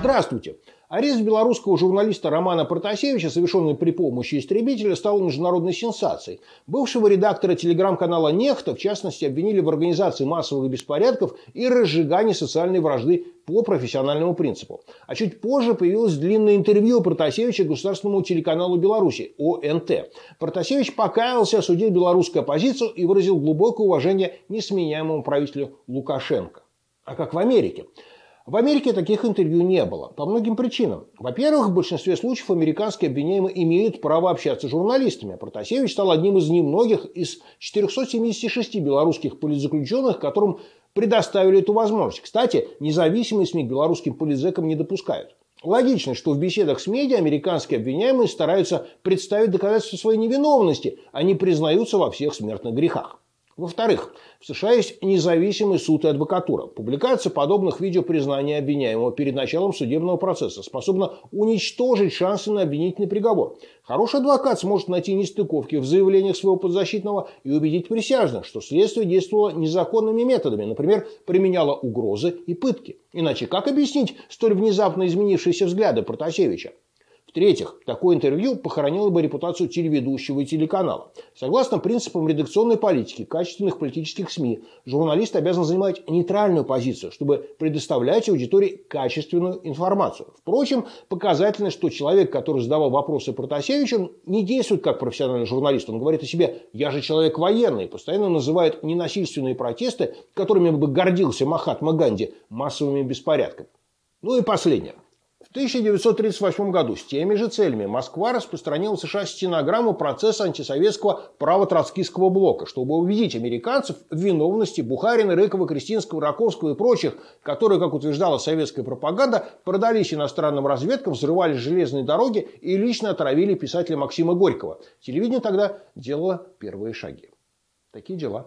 Здравствуйте! Арест белорусского журналиста Романа Протасевича, совершенный при помощи истребителя, стал международной сенсацией. Бывшего редактора телеграм-канала «Нехта», в частности, обвинили в организации массовых беспорядков и разжигании социальной вражды по профессиональному принципу. А чуть позже появилось длинное интервью Протасевича государственному телеканалу Беларуси ОНТ. Протасевич покаялся, осудил белорусскую оппозицию и выразил глубокое уважение несменяемому правителю Лукашенко. А как в Америке? В Америке таких интервью не было. По многим причинам. Во-первых, в большинстве случаев американские обвиняемые имеют право общаться с журналистами. Протасевич стал одним из немногих из 476 белорусских политзаключенных, которым предоставили эту возможность. Кстати, независимые СМИ к белорусским политзекам не допускают. Логично, что в беседах с медиа американские обвиняемые стараются представить доказательства своей невиновности, а не признаются во всех смертных грехах. Во-вторых, в США есть независимый суд и адвокатура. Публикация подобных видео признания обвиняемого перед началом судебного процесса способна уничтожить шансы на обвинительный приговор. Хороший адвокат сможет найти нестыковки в заявлениях своего подзащитного и убедить присяжных, что следствие действовало незаконными методами, например, применяло угрозы и пытки. Иначе как объяснить столь внезапно изменившиеся взгляды Протасевича? В-третьих, такое интервью похоронило бы репутацию телеведущего и телеканала. Согласно принципам редакционной политики качественных политических СМИ, журналист обязан занимать нейтральную позицию, чтобы предоставлять аудитории качественную информацию. Впрочем, показательно, что человек, который задавал вопросы Протасевичу, не действует как профессиональный журналист. Он говорит о себе «я же человек военный», постоянно называет ненасильственные протесты, которыми бы гордился Махатма Ганди, массовыми беспорядками. Ну и последнее. В 1938 году с теми же целями Москва распространила в США стенограмму процесса антисоветского право-троцкистского блока, чтобы убедить американцев в виновности Бухарина, Рыкова, Кристинского, Раковского и прочих, которые, как утверждала советская пропаганда, продались иностранным разведкам, взрывали железные дороги и лично отравили писателя Максима Горького. Телевидение тогда делало первые шаги. Такие дела.